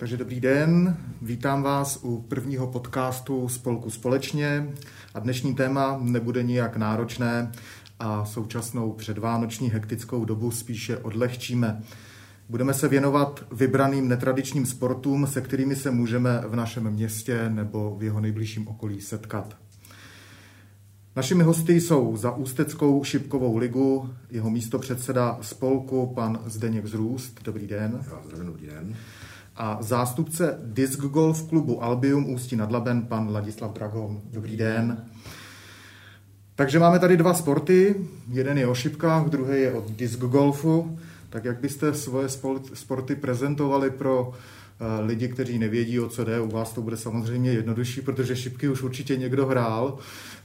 Takže dobrý den, vítám vás u prvního podcastu Spolku společně a dnešní téma nebude nijak náročné a současnou předvánoční hektickou dobu spíše odlehčíme. Budeme se věnovat vybraným netradičním sportům, se kterými se můžeme v našem městě nebo v jeho nejbližším okolí setkat. Našimi hosty jsou za Ústeckou šipkovou ligu jeho místo předseda spolku pan Zdeněk Zrůst. Dobrý den. Já zdravím, dobrý den. A zástupce Disc Golf klubu Albium Ústí nad Labem, pan Ladislav Dragon. Dobrý den. Takže máme tady dva sporty. Jeden je o šipkách, druhý je o disc golfu. Tak jak byste svoje sporty prezentovali pro eh, lidi, kteří nevědí, o co jde. U vás to bude samozřejmě jednodušší, protože šipky už určitě někdo hrál.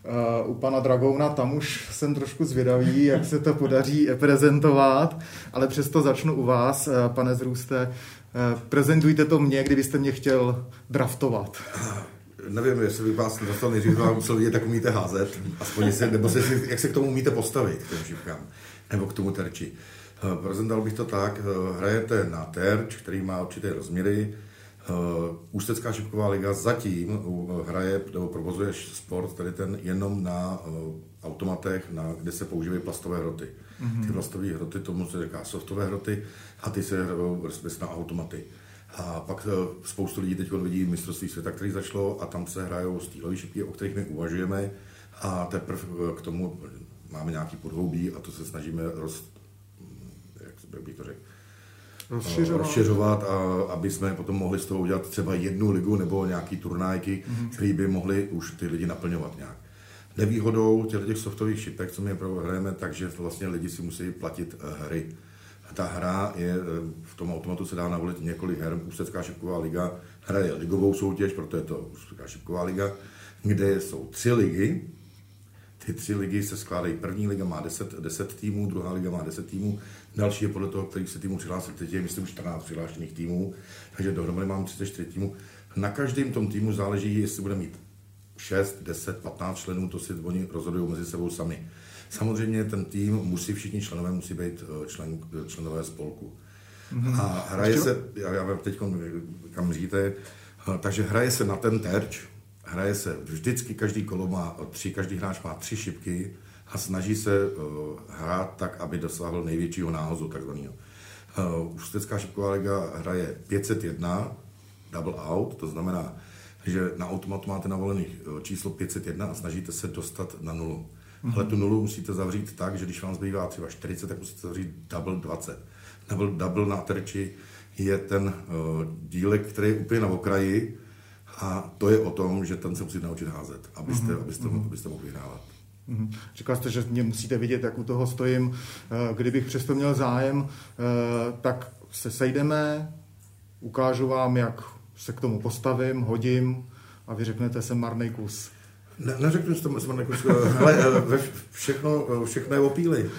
Eh, u pana Dragouna tam už jsem trošku zvědavý, jak se to podaří prezentovat, ale přesto začnu u vás, eh, pane Zrůste. Prezentujte to mě, kdybyste mě chtěl draftovat. Nevím, jestli bych vás dostal nejdřív, vám musel vidět, jak umíte házet, aspoň jestli, nebo se, jak se k tomu umíte postavit, k těm šipkám, nebo k tomu terči. Eh, prezentoval bych to tak, eh, hrajete na terč, který má určité rozměry, eh, Ústecká šipková liga zatím hraje nebo provozuje sport tady ten jenom na automatech, na, kde se používají plastové hroty. Mm-hmm. Ty plastové hroty, tomu se říká softové hroty a ty se hrajou na automaty. A pak spoustu lidí teď vidí mistrovství světa, který začalo a tam se hrajou stýlové šipky, o kterých my uvažujeme a teprve k tomu máme nějaký podhoubí a to se snažíme roz, jak bych to řekl, rozšiřovat, rozšiřovat a aby jsme potom mohli z toho udělat třeba jednu ligu nebo nějaký turnajky, mm-hmm. které by mohly už ty lidi naplňovat nějak. Nevýhodou těch, těch softových šipek, co my hrajeme, takže vlastně lidi si musí platit eh, hry. Ta hra je, eh, v tom automatu se dá navolit několik her. Ústecká šipková liga hraje ligovou soutěž, proto je to Ústecká šipková liga, kde jsou tři ligy, ty tři ligy se skládají. První liga má 10, 10 týmů, druhá liga má 10 týmů, další je podle toho, který se týmu přihlásil. Teď je, myslím, 14 přihlášených týmů, takže dohromady mám 34 týmů. Na každém tom týmu záleží, jestli bude mít 6, 10, 15 členů, to si oni rozhodují mezi sebou sami. Samozřejmě ten tým musí, všichni členové musí být eh, člen, členové spolku. Mm-hmm. A hraje se, já, já teď kam říte, eh, takže hraje se na ten terč, hraje se vždycky, každý kolo má tři, každý hráč má tři šipky a snaží se uh, hrát tak, aby dosáhl největšího náhozu, takzvaného. Uh, Ústecká šipková liga hraje 501, double out, to znamená, že na automatu máte navolený uh, číslo 501 a snažíte se dostat na nulu. Mm-hmm. Ale tu nulu musíte zavřít tak, že když vám zbývá třeba 40, tak musíte zavřít double 20. Double, double na terči je ten uh, dílek, který je úplně na okraji, a to je o tom, že ten se musí naučit házet, abyste, mm-hmm. abyste, mm-hmm. abyste mohli vyhrávat. Mm-hmm. Říkal jste, že mě musíte vidět, jak u toho stojím. Eh, kdybych přesto měl zájem, eh, tak se sejdeme, ukážu vám, jak se k tomu postavím, hodím a vy řeknete, jsem marný kus. Ne, neřeknu, že jsem marný kus, ale eh, všechno, všechno je o píli.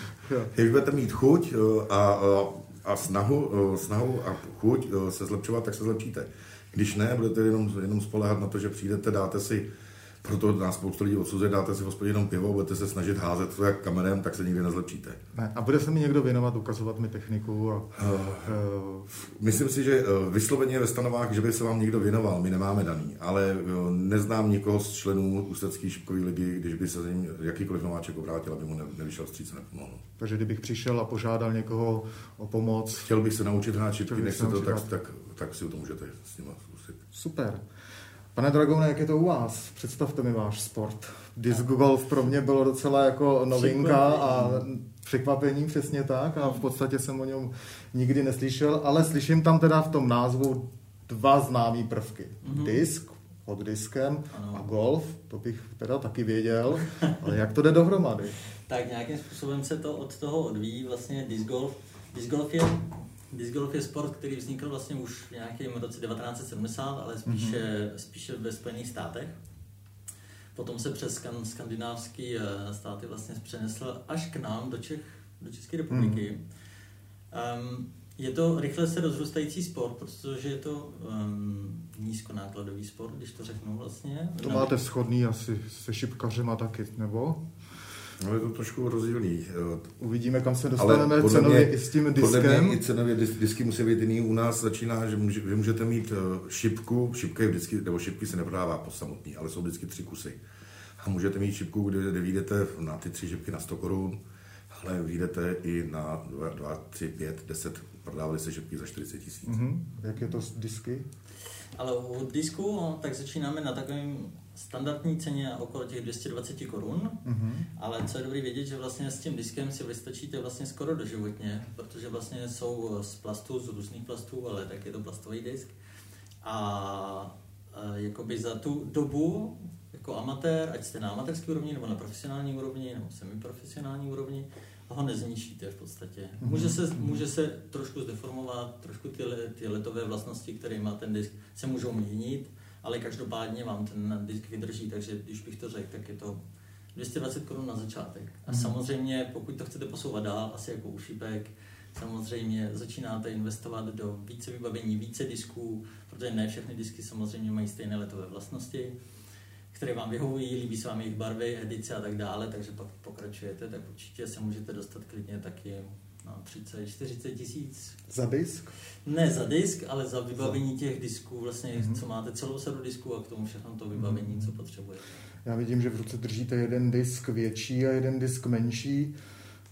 Když budete mít chuť a, a snahu, snahu a chuť se zlepšovat, tak se zlepšíte. Když ne, budete jenom, jenom spolehat na to, že přijdete, dáte si, proto nás spoustu lidí odsuzuje, dáte si v hospodě jenom pivo, budete se snažit házet to jak kamerem, tak se nikdy nezlepšíte. Ne. A bude se mi někdo věnovat, ukazovat mi techniku? A, uh, uh, myslím si, že vysloveně ve stanovách, že by se vám někdo věnoval, my nemáme daný, ale neznám nikoho z členů Ústecké šipkové ligy, když by se z ním jakýkoliv nováček obrátil, aby mu nevyšel vstříc a nepomohl. Takže kdybych přišel a požádal někoho o pomoc. Chtěl bych se naučit hrát šipky, než se to, tak, tak, tak si to můžete s ním zkusit. Super. Pane Dragone, jak je to u vás? Představte mi váš sport. Disc golf pro mě bylo docela jako novinka a překvapení přesně tak a v podstatě jsem o něm nikdy neslyšel, ale slyším tam teda v tom názvu dva známé prvky. Mm-hmm. Disk pod diskem ano. a golf, to bych teda taky věděl, ale jak to jde dohromady? tak nějakým způsobem se to od toho odvíjí vlastně disc golf. Disc golf je Disc golf je sport, který vznikl vlastně už v nějakém roce 1970, ale spíše, mm-hmm. spíše ve Spojených státech. Potom se přes skandinávský eh, státy vlastně přenesl až k nám do, Čech, do České republiky. Mm. Um, je to rychle se rozrůstající sport, protože je to um, nízkonákladový sport, když to řeknu vlastně. To máte schodný asi se šipkařema taky, nebo? No je to trošku rozdílný. Uvidíme, kam se dostaneme Ale cenově mě, i s tím diskem. Podle mě i cenově dis, disky musí být jiný. U nás začíná, že, může, že můžete mít eh, šipku, šipka je vždycky, nebo šipky se neprodává po samotný, ale jsou vždycky tři kusy. A můžete mít šipku, kde, kde vyjdete na ty tři šipky na 100 korun, ale vyjdete i na 2, 3, 5, 10, prodávali se šipky za 40 tisíc. Mm-hmm. Jak je to s disky? Ale u disku, no, tak začínáme na takovém standardní ceně okolo těch 220 korun, mm-hmm. ale co je dobrý vědět, že vlastně s tím diskem si vystačíte vlastně skoro doživotně, protože vlastně jsou z plastu, z různých plastů, ale tak je to plastový disk. A, a jakoby za tu dobu jako amatér, ať jste na amatérské úrovni, nebo na profesionální úrovni, nebo semiprofesionální úrovni, ho nezničíte v podstatě. Mm-hmm. Může se, může se trošku zdeformovat, trošku ty, ty letové vlastnosti, které má ten disk, se můžou měnit, ale každopádně vám ten disk vydrží, takže když bych to řekl, tak je to 220 korun na začátek. A mm-hmm. samozřejmě, pokud to chcete posouvat dál, asi jako u šipek, samozřejmě začínáte investovat do více vybavení, více disků, protože ne všechny disky samozřejmě mají stejné letové vlastnosti, které vám vyhovují, líbí se vám jejich barvy, edice a tak dále, takže pak pokračujete, tak určitě se můžete dostat klidně taky na 30-40 tisíc. Za disk? Ne za disk, ale za vybavení těch disků, vlastně, mm-hmm. co máte celou sadu disků a k tomu všechno to vybavení, mm-hmm. co potřebujete. Já vidím, že v ruce držíte jeden disk větší a jeden disk menší.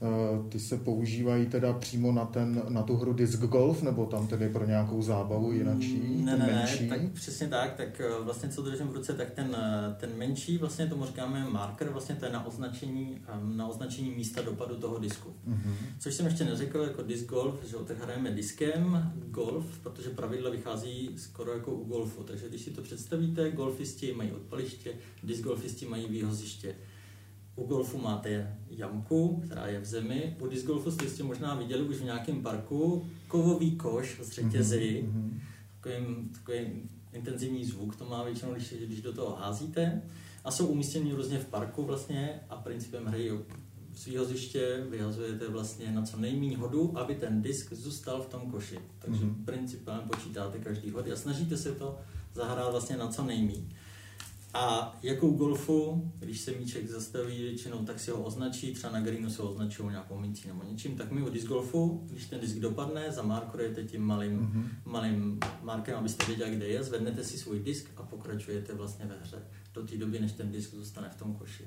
Eh, ty se používají teda přímo na, ten, na tu hru Disc Golf, nebo tam tedy pro nějakou zábavu jinačí, mm, ne, ne, menší? Ne, tak přesně tak, tak eh, vlastně co držím v ruce, tak ten, eh, ten menší, vlastně tomu říkáme marker, vlastně to je na označení, na označení místa dopadu toho disku. Mm-hmm. Což jsem ještě neřekl, jako disc golf, že tak hrajeme diskem golf, protože pravidla vychází skoro jako u golfu, takže když si to představíte, golfisti mají odpaliště, disc golfisti mají výhoziště. U golfu máte jamku, která je v zemi. U disc golfu jste jistě možná viděli už v nějakém parku kovový koš z řetězy. Mm-hmm. Takový, takový intenzivní zvuk to má většinou, když, když do toho házíte. A jsou umístěni různě v parku vlastně a principem hry z výhoziště vyhazujete vlastně na co nejméně hodu, aby ten disk zůstal v tom koši. Takže mm-hmm. principem počítáte každý hody a snažíte se to zahrát vlastně na co nejméně. A jako u golfu, když se míček zastaví většinou, tak si ho označí, třeba na greenu se ho označují nějakou mincí nebo něčím, tak my u disc golfu, když ten disk dopadne, zamarkujete tím malým, mm-hmm. malým markem, abyste věděli, kde je, zvednete si svůj disk a pokračujete vlastně ve hře do té doby, než ten disk zůstane v tom koši.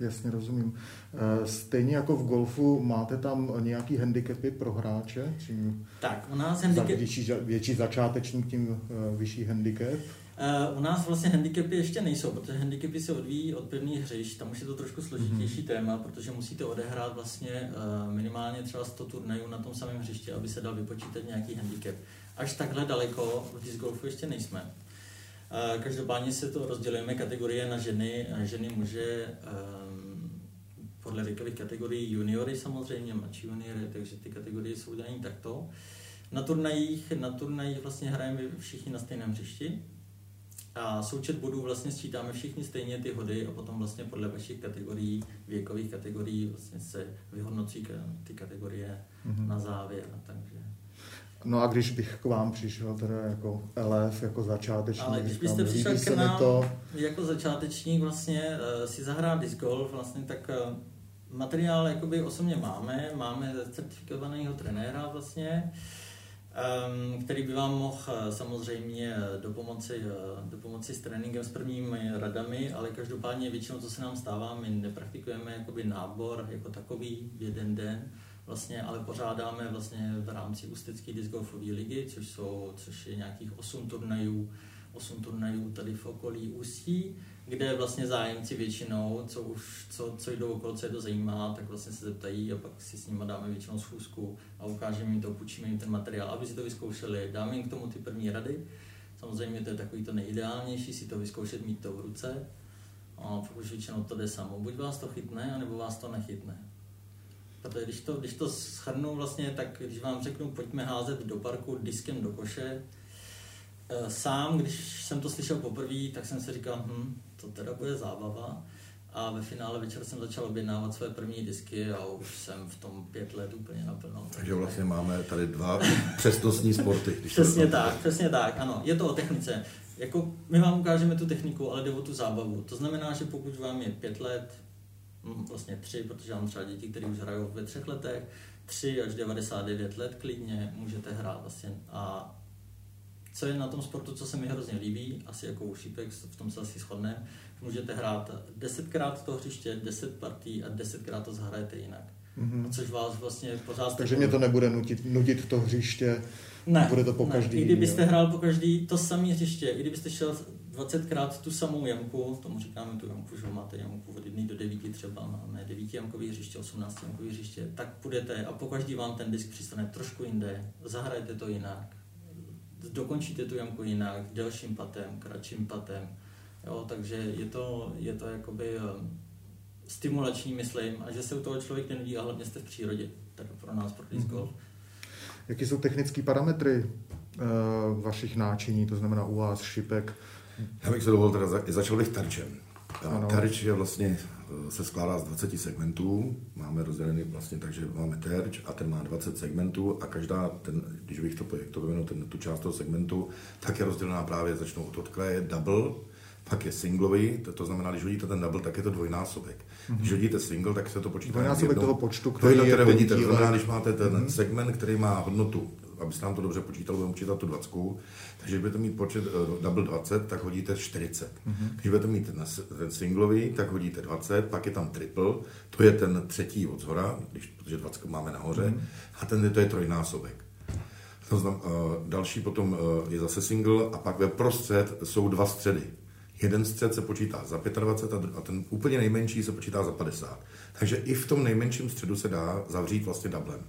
Jasně, rozumím. Eh, stejně jako v golfu, máte tam nějaký handicapy pro hráče? Čím tak, u nás handicap... Větší, větší začátečník, tím eh, vyšší handicap? Uh, u nás vlastně handicapy ještě nejsou, protože handicapy se odvíjí od pevných hřišť, tam už je to trošku složitější mm-hmm. téma, protože musíte odehrát vlastně uh, minimálně třeba 100 turnajů na tom samém hřišti, aby se dal vypočítat nějaký handicap. Až takhle daleko v disc golfu ještě nejsme. Uh, každopádně se to rozdělujeme kategorie na ženy, ženy muže, podle věkových kategorií juniory samozřejmě, mladší juniory, takže ty kategorie jsou dané takto. Na turnajích, na turnajích vlastně hrajeme všichni na stejném hřišti, a součet bodů vlastně sčítáme všichni stejně ty hody a potom vlastně podle vašich kategorií, věkových kategorií vlastně se vyhodnocí ty kategorie mm-hmm. na závěr. Takže. No a když bych k vám přišel teda jako LF, jako začátečník, Ale když byste přišel k nám to... jako začátečník vlastně uh, si zahrát disc golf, vlastně tak uh, materiál jakoby osobně máme, máme certifikovaného trenéra vlastně, uh, který by vám mohl eh, samozřejmě do pomoci, do pomoci s tréninkem s prvními radami, ale každopádně většinou, co se nám stává, my nepraktikujeme jakoby nábor jako takový v jeden den, vlastně, ale pořádáme vlastně v rámci Ústecké discgolfové ligy, což, jsou, což je nějakých 8 turnajů, 8 turnajů tady v okolí Ústí kde vlastně zájemci většinou, co už, co, co jdou okolo, co je to zajímá, tak vlastně se zeptají a pak si s nimi dáme většinou schůzku a ukážeme jim to, půjčíme jim ten materiál, aby si to vyzkoušeli, dáme jim k tomu ty první rady. Samozřejmě to je takový to nejideálnější, si to vyzkoušet, mít to v ruce. A pak už většinou to jde samo. Buď vás to chytne, anebo vás to nechytne. Protože když to, když to schrnu vlastně, tak když vám řeknu, pojďme házet do parku diskem do koše, sám, když jsem to slyšel poprvé, tak jsem si říkal, hm, to teda bude zábava. A ve finále večer jsem začal objednávat své první disky a už jsem v tom pět let úplně naplno. Takže vlastně máme tady dva přesnostní sporty. Když přesně tak, přesně tak, ano. Je to o technice. Jako my vám ukážeme tu techniku, ale jde o tu zábavu. To znamená, že pokud vám je pět let, hm, vlastně tři, protože mám třeba děti, které už hrajou ve třech letech, tři až 99 let klidně můžete hrát vlastně a co je na tom sportu, co se mi hrozně líbí, asi jako u šípek, v tom se asi shodneme, můžete hrát desetkrát to hřiště, deset partí a desetkrát to zahrajete jinak. Mm-hmm. Což vás vlastně pořád... Takže mě to nebude nutit, nutit to hřiště, ne, bude to po ne. každý. I kdybyste jo. hrál po každý to samé hřiště, i kdybyste šel 20krát tu samou jamku, tomu říkáme tu jamku, že máte jamku od 1 do 9 třeba, máme 9 jamkový hřiště, 18 jamkový hřiště, tak půjdete a po každý vám ten disk přistane trošku jinde, zahrajete to jinak, dokončíte tu jamku jinak, delším patem, kratším patem, jo, takže je to, je to jakoby um, stimulační, myslím, a že se u toho člověk nevidí a hlavně jste v přírodě, tak pro nás pro disc golf. Mm-hmm. Jaký jsou technické parametry uh, vašich náčiní, to znamená u vás šipek? Já bych se dovolil, teda za, začal bych terčem. Terč je vlastně, eh, se skládá z 20 segmentů, máme rozdělený vlastně tak, že máme terč a ten má 20 segmentů a každá, ten, když bych to projektoval, ten, tu část toho segmentu, tak je rozdělená právě, začnou od odkleje double, pak je singlový, to, to znamená, když hodíte ten double, tak je to dvojnásobek. Mm-hmm. Když hodíte single, tak se to počítá. Dvojnásobek toho počtu, který to je, které hodíte. To znamená, když máte ten mm-hmm. segment, který má hodnotu, aby se nám to dobře počítalo, budeme počítat tu 20, takže když budete mít počet uh, double 20, tak hodíte 40. Mm-hmm. Když budete mít ten, ten singlový, tak hodíte 20, pak je tam triple, to je ten třetí od zhora, když, protože 20 máme nahoře, mm-hmm. a ten to je trojnásobek. To znamená, uh, další potom uh, je zase single a pak ve prostřed jsou dva středy. Jeden střed se počítá za 25 a ten úplně nejmenší se počítá za 50. Takže i v tom nejmenším středu se dá zavřít vlastně dublem.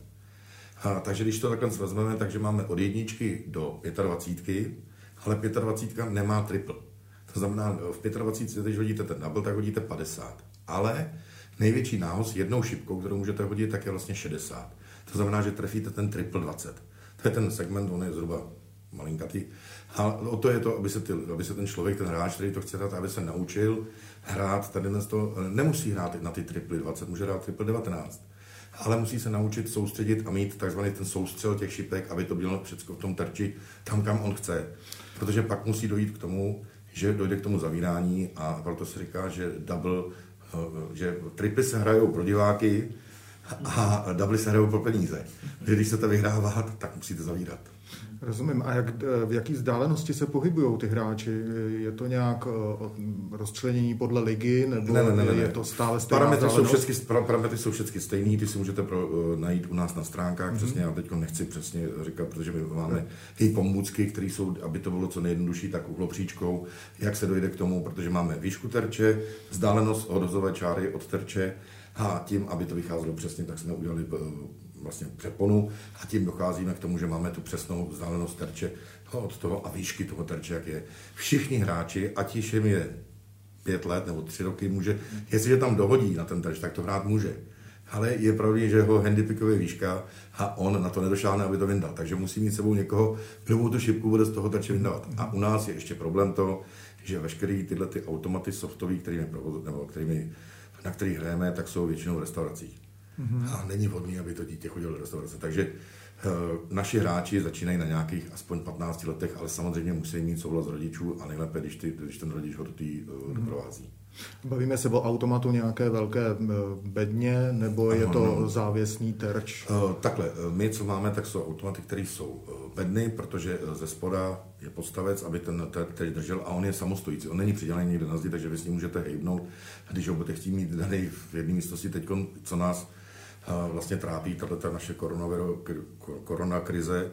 A, takže když to takhle vezmeme, takže máme od jedničky do 25, ale 25 nemá triple. To znamená, v 25, když hodíte ten double, tak hodíte 50. Ale největší nához jednou šipkou, kterou můžete hodit, tak je vlastně 60. To znamená, že trefíte ten triple 20. To je ten segment, on je zhruba malinkatý. A o to je to, aby se, ty, aby se ten člověk, ten hráč, který to chce hrát, aby se naučil hrát tady to, nemusí hrát na ty triply 20, může hrát triple 19, ale musí se naučit soustředit a mít takzvaný ten soustřel těch šipek, aby to bylo všechno v tom terči tam, kam on chce. Protože pak musí dojít k tomu, že dojde k tomu zavírání a proto se říká, že double, eh, že triply se hrajou pro diváky a double se hrajou pro peníze. Když se to vyhrává, tak musíte zavírat. Rozumím. A jak, eh, v jaký vzdálenosti se pohybují ty hráči? Je to nějak eh, rozčlenění podle ligy, nebo ne, ne, ne, ne. je to stále stejná parametry jsou, všechny, parametry jsou všechny stejný, ty si můžete pro, uh, najít u nás na stránkách, mm-hmm. přesně, já teď nechci přesně říkat, protože my máme i pomůcky, které jsou, aby to bylo co nejjednodušší, tak uhlopříčkou, jak se dojde k tomu, protože máme výšku terče, vzdálenost od čáry od terče, a tím, aby to vycházelo přesně, tak jsme udělali vlastně přeponu a tím docházíme k tomu, že máme tu přesnou vzdálenost terče od toho a výšky toho terče, jak je. Všichni hráči, ať již jim je pět let nebo tři roky, může, jestliže tam dohodí na ten terč, tak to hrát může. Ale je pravda, že jeho handicapové výška a on na to nedošáhne, aby to vyndal. Takže musí mít sebou někoho, kdo mu tu šipku bude z toho terče vyndávat. A u nás je ještě problém to, že veškeré tyhle ty automaty softové, kterými, nebo kterými, na kterých hrajeme, tak jsou většinou v restauracích mm-hmm. a není vhodný, aby to dítě chodilo do restaurace. Takže uh, naši hráči začínají na nějakých aspoň 15 letech, ale samozřejmě musí mít souhlas rodičů a nejlépe, když, ty, když ten rodič ho do té mm-hmm. doprovází. Bavíme se o automatu nějaké velké eh, bedně, nebo ano, je to no. závěsný terč? Takhle, my co máme, tak jsou automaty, které jsou bedny, protože ze spoda je podstavec, aby ten terč držel a on je samostojící. On není přidělený někde na zdi, takže vy s ním můžete hejbnout. Když ho budete chtít mít daný v jedné místnosti teď, co nás vlastně trápí tato naše korona krize,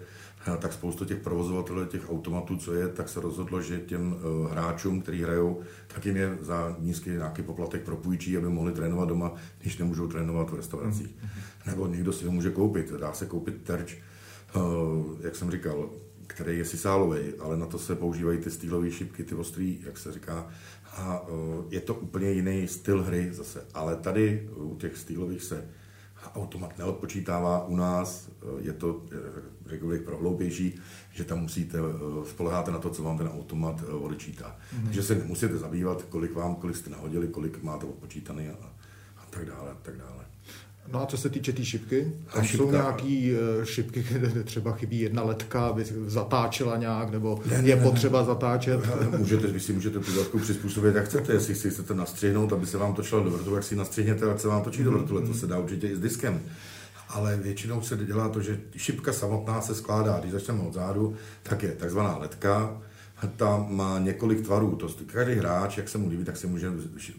tak spoustu těch provozovatelů těch automatů, co je, tak se rozhodlo, že těm e, hráčům, kteří hrajou, tak jim je za nízký nějaký poplatek propůjčí, aby mohli trénovat doma, když nemůžou trénovat v restauracích. Nebo někdo si ho může koupit. Dá se koupit terč, e, jak jsem říkal, který je sisálový, ale na to se používají ty stýlové šipky, ty ostrý, jak se říká. A e, je to úplně jiný styl hry zase. Ale tady u těch stýlových se automat neodpočítává u nás, eh, je to, eh, řekl bych, prohloubější, že tam musíte, eh, spoleháte na to, co vám ten automat odečítá. Mm-hmm. Takže se nemusíte zabývat, kolik vám, kolik jste nahodili, kolik máte odpočítaný a, a tak dále, a tak dále. No a co se týče té tý šipky, tam šipka. jsou nějaký eh, šipky, kde třeba chybí jedna letka, aby zatáčela nějak, nebo Ne, ne, je ne, potřeba zatáčet. Můžete, vy si můžete tu letku přizpůsobit, jak chcete. Jestli si chcete nastřihnout, aby se vám točilo do vrtule, jak si nastřihněte, ať se vám točí do vrtule. To se dá určitě i s diskem. Ale většinou se dělá to, že šipka samotná se skládá, když začneme od zádu, tak je takzvaná letka, ta má několik tvarů. To, každý hráč, jak se mu líbí, tak si může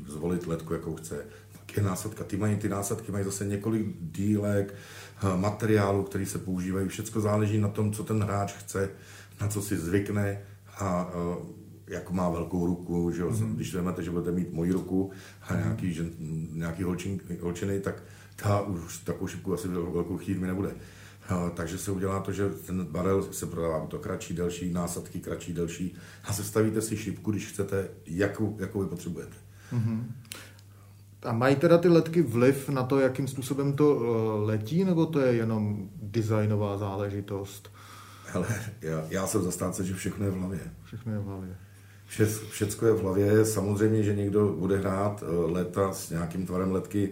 zvolit letku, jakou chce. Je násadka. Ty, mají, ty násadky mají zase několik dílek, eh, materiálu, který se používají. Všechno záleží na tom, co ten hráč chce, na co si zvykne a uh, jak má velkou ruku, že jo? Mm-hmm. když vezmete, že budete mít moji ruku a nějaký, že, nějaký holčin, holčiny, tak ta už takovou šipku asi velkou chtít mi nebude. Uh, takže se udělá to, že ten barel se prodává to kratší, delší, násadky kratší, delší a sestavíte si šipku, když chcete, jakou, jakou vy potřebujete. Mm-hmm. A mají teda ty letky vliv na to, jakým způsobem to uh, letí, nebo to je jenom designová záležitost? Hele, já, já jsem zastánce, že všechno je v hlavě. Všechno je v hlavě. Vše, všecko je v hlavě. Samozřejmě, že někdo bude hrát uh, leta s nějakým tvarem letky,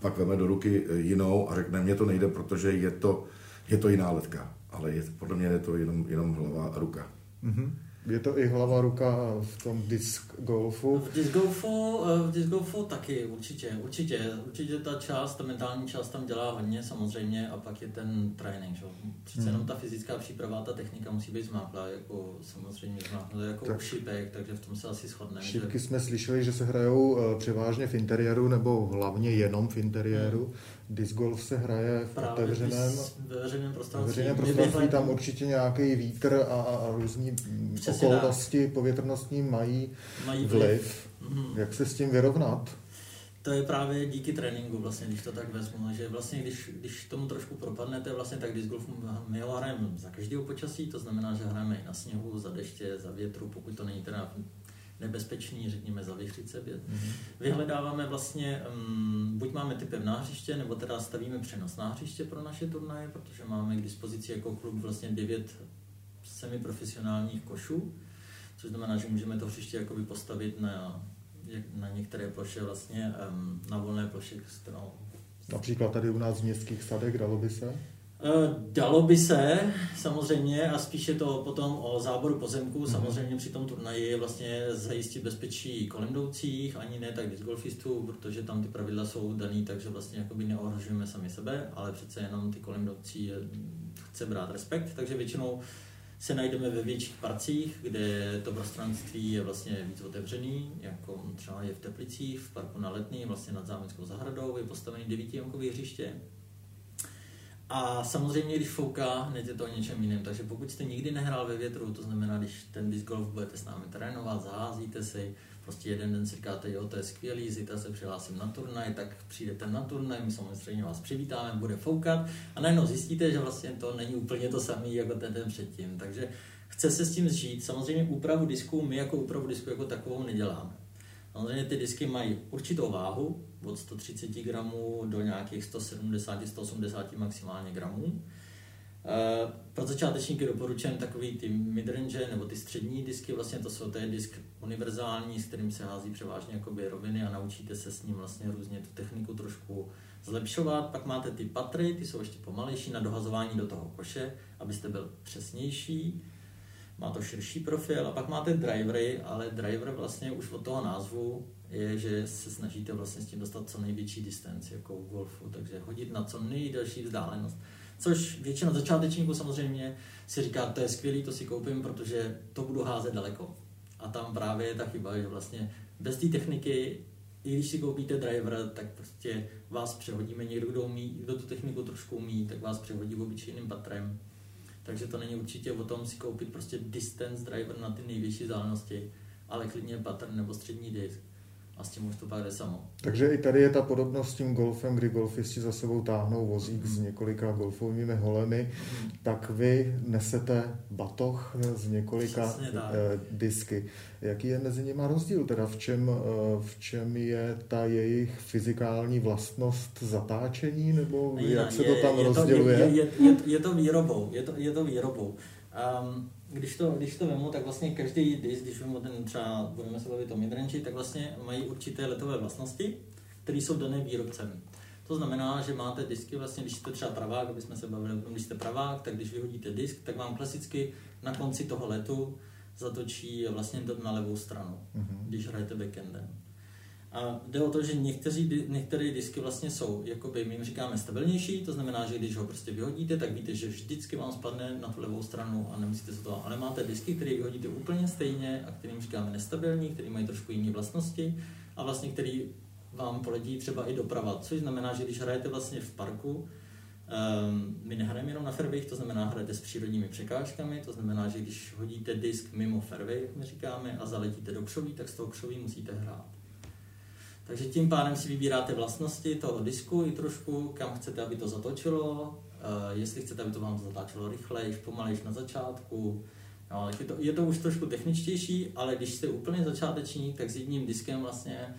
pak veme do ruky uh, jinou a řekne, mně to nejde, protože je to, je to jiná letka. Ale je, podle mě je to jenom, jenom hlava a ruka. Mm-hmm. Je to i hlava ruka v tom disc golfu? V disc golfu, v disc golfu taky určitě, určitě, určitě ta část, ta mentální část tam dělá hodně samozřejmě a pak je ten trénink, že? Přece hmm. jenom ta fyzická příprava, ta technika musí být zmáklá, jako samozřejmě zmáklá, jako tak. šipek, takže v tom se asi shodneme. Šipky že... jsme slyšeli, že se hrajou převážně v interiéru nebo hlavně jenom v interiéru. Hmm. Disc golf se hraje v Právě otevřeném, ve veřejném prostranství. veřejném prostranství tam určitě nějaký vítr a, a Přesně okolnosti tak. povětrnostní mají, mají vliv. vliv. Mm-hmm. Jak se s tím vyrovnat? To je právě díky tréninku, vlastně, když to tak vezmu, že vlastně, když, když tomu trošku propadnete, vlastně tak disc golf my ho hrajeme za každého počasí, to znamená, že hrajeme i na sněhu, za deště, za větru, pokud to není teda nebezpečný, řekněme, za vychřice. Mm-hmm. Vyhledáváme vlastně, um, buď máme typy na hřiště, nebo teda stavíme přenos na hřiště pro naše turnaje, protože máme k dispozici jako klub vlastně devět semiprofesionálních košů, což znamená, že můžeme to hřiště jakoby postavit na, na některé ploše vlastně, um, na volné ploše, kterou... Například tady u nás v městských sadech, dalo by se? Eh, dalo by se, samozřejmě, a spíše to potom o záboru pozemku, mm-hmm. samozřejmě při tom turnaji vlastně zajistit bezpečí kolem jdoucích, ani ne tak discgolfistů, protože tam ty pravidla jsou daný, takže vlastně jakoby neohrožujeme sami sebe, ale přece jenom ty kolem jdoucí chce brát respekt, takže většinou se najdeme ve větších parcích, kde to prostranství je vlastně víc otevřený, jako třeba je v Teplicích, v parku na Letný, vlastně nad Zámeckou zahradou, je postavený devítijonkový hřiště, a samozřejmě, když fouká, hned je to o něčem jiném. Takže pokud jste nikdy nehrál ve větru, to znamená, když ten disc golf budete s námi trénovat, zaházíte si, prostě jeden den si říkáte, jo, to je skvělý, zítra se přihlásím na turnaj, tak přijdete na turnaj, my samozřejmě vás přivítáme, bude foukat a najednou zjistíte, že vlastně to není úplně to samé jako ten den předtím. Takže chce se s tím zžít. Samozřejmě úpravu disku, my jako úpravu disku jako takovou neděláme. Samozřejmě ty disky mají určitou váhu, od 130 gramů do nějakých 170-180 maximálně gramů. Eh, pro začátečníky doporučujem takový ty midrange nebo ty střední disky, vlastně to jsou je disk univerzální, s kterým se hází převážně jakoby roviny a naučíte se s ním vlastně různě tu techniku trošku zlepšovat. Pak máte ty patry, ty jsou ještě pomalejší na dohazování do toho koše, abyste byl přesnější. Má to širší profil a pak máte drivery, ale driver vlastně už od toho názvu je, že se snažíte vlastně s tím dostat co největší distanci jako v golfu, takže hodit na co nejdelší vzdálenost. Což většina začátečníků samozřejmě si říká, to je skvělý, to si koupím, protože to budu házet daleko. A tam právě je ta chyba, že vlastně bez té techniky, i když si koupíte driver, tak prostě vás přehodíme někdo, kdo, umí, kdo tu techniku trošku umí, tak vás přehodí obyčejným patrem. Takže to není určitě o tom si koupit prostě distance driver na ty největší vzdálenosti, ale klidně pattern nebo střední disk a s tím už to pak jde samo. Takže i tady je ta podobnost s tím golfem, kdy golfisti za sebou táhnou vozík mm. s několika golfovými holemi, mm. tak vy nesete batoh s několika eh, disky. Jaký je mezi nimi rozdíl? Teda v čem, eh, v čem je ta jejich fyzikální vlastnost zatáčení, nebo je, jak se to tam je rozděluje? To, je, je, je, je to výrobou. Je to, je to výrobou. Um, když to, když to vemu, tak vlastně každý disk, když vemu ten třeba, budeme se bavit o midrange, tak vlastně mají určité letové vlastnosti, které jsou dané výrobcem. To znamená, že máte disky, vlastně, když jste třeba pravák, aby jsme se bavili o tom, když jste pravák, tak když vyhodíte disk, tak vám klasicky na konci toho letu zatočí vlastně na levou stranu, mm-hmm. když hrajete backendem. A jde o to, že někteří, některé disky vlastně jsou, jakoby my jim říkáme stabilnější, to znamená, že když ho prostě vyhodíte, tak víte, že vždycky vám spadne na tu levou stranu a nemusíte se to. Ale máte disky, které vyhodíte úplně stejně a kterým říkáme nestabilní, které mají trošku jiné vlastnosti a vlastně který vám poletí třeba i doprava, což znamená, že když hrajete vlastně v parku, um, my nehrajeme jenom na fairway, to znamená hrajete s přírodními překážkami, to znamená, že když hodíte disk mimo fairway, jak my říkáme, a zaletíte do křoví, tak z toho křoví musíte hrát. Takže tím pádem si vybíráte vlastnosti toho disku i trošku, kam chcete, aby to zatočilo, uh, jestli chcete, aby to vám zatáčelo rychlejš, pomalejš na začátku, No, je, to, je to už trošku techničtější, ale když jste úplně začátečník, tak s jedním diskem vlastně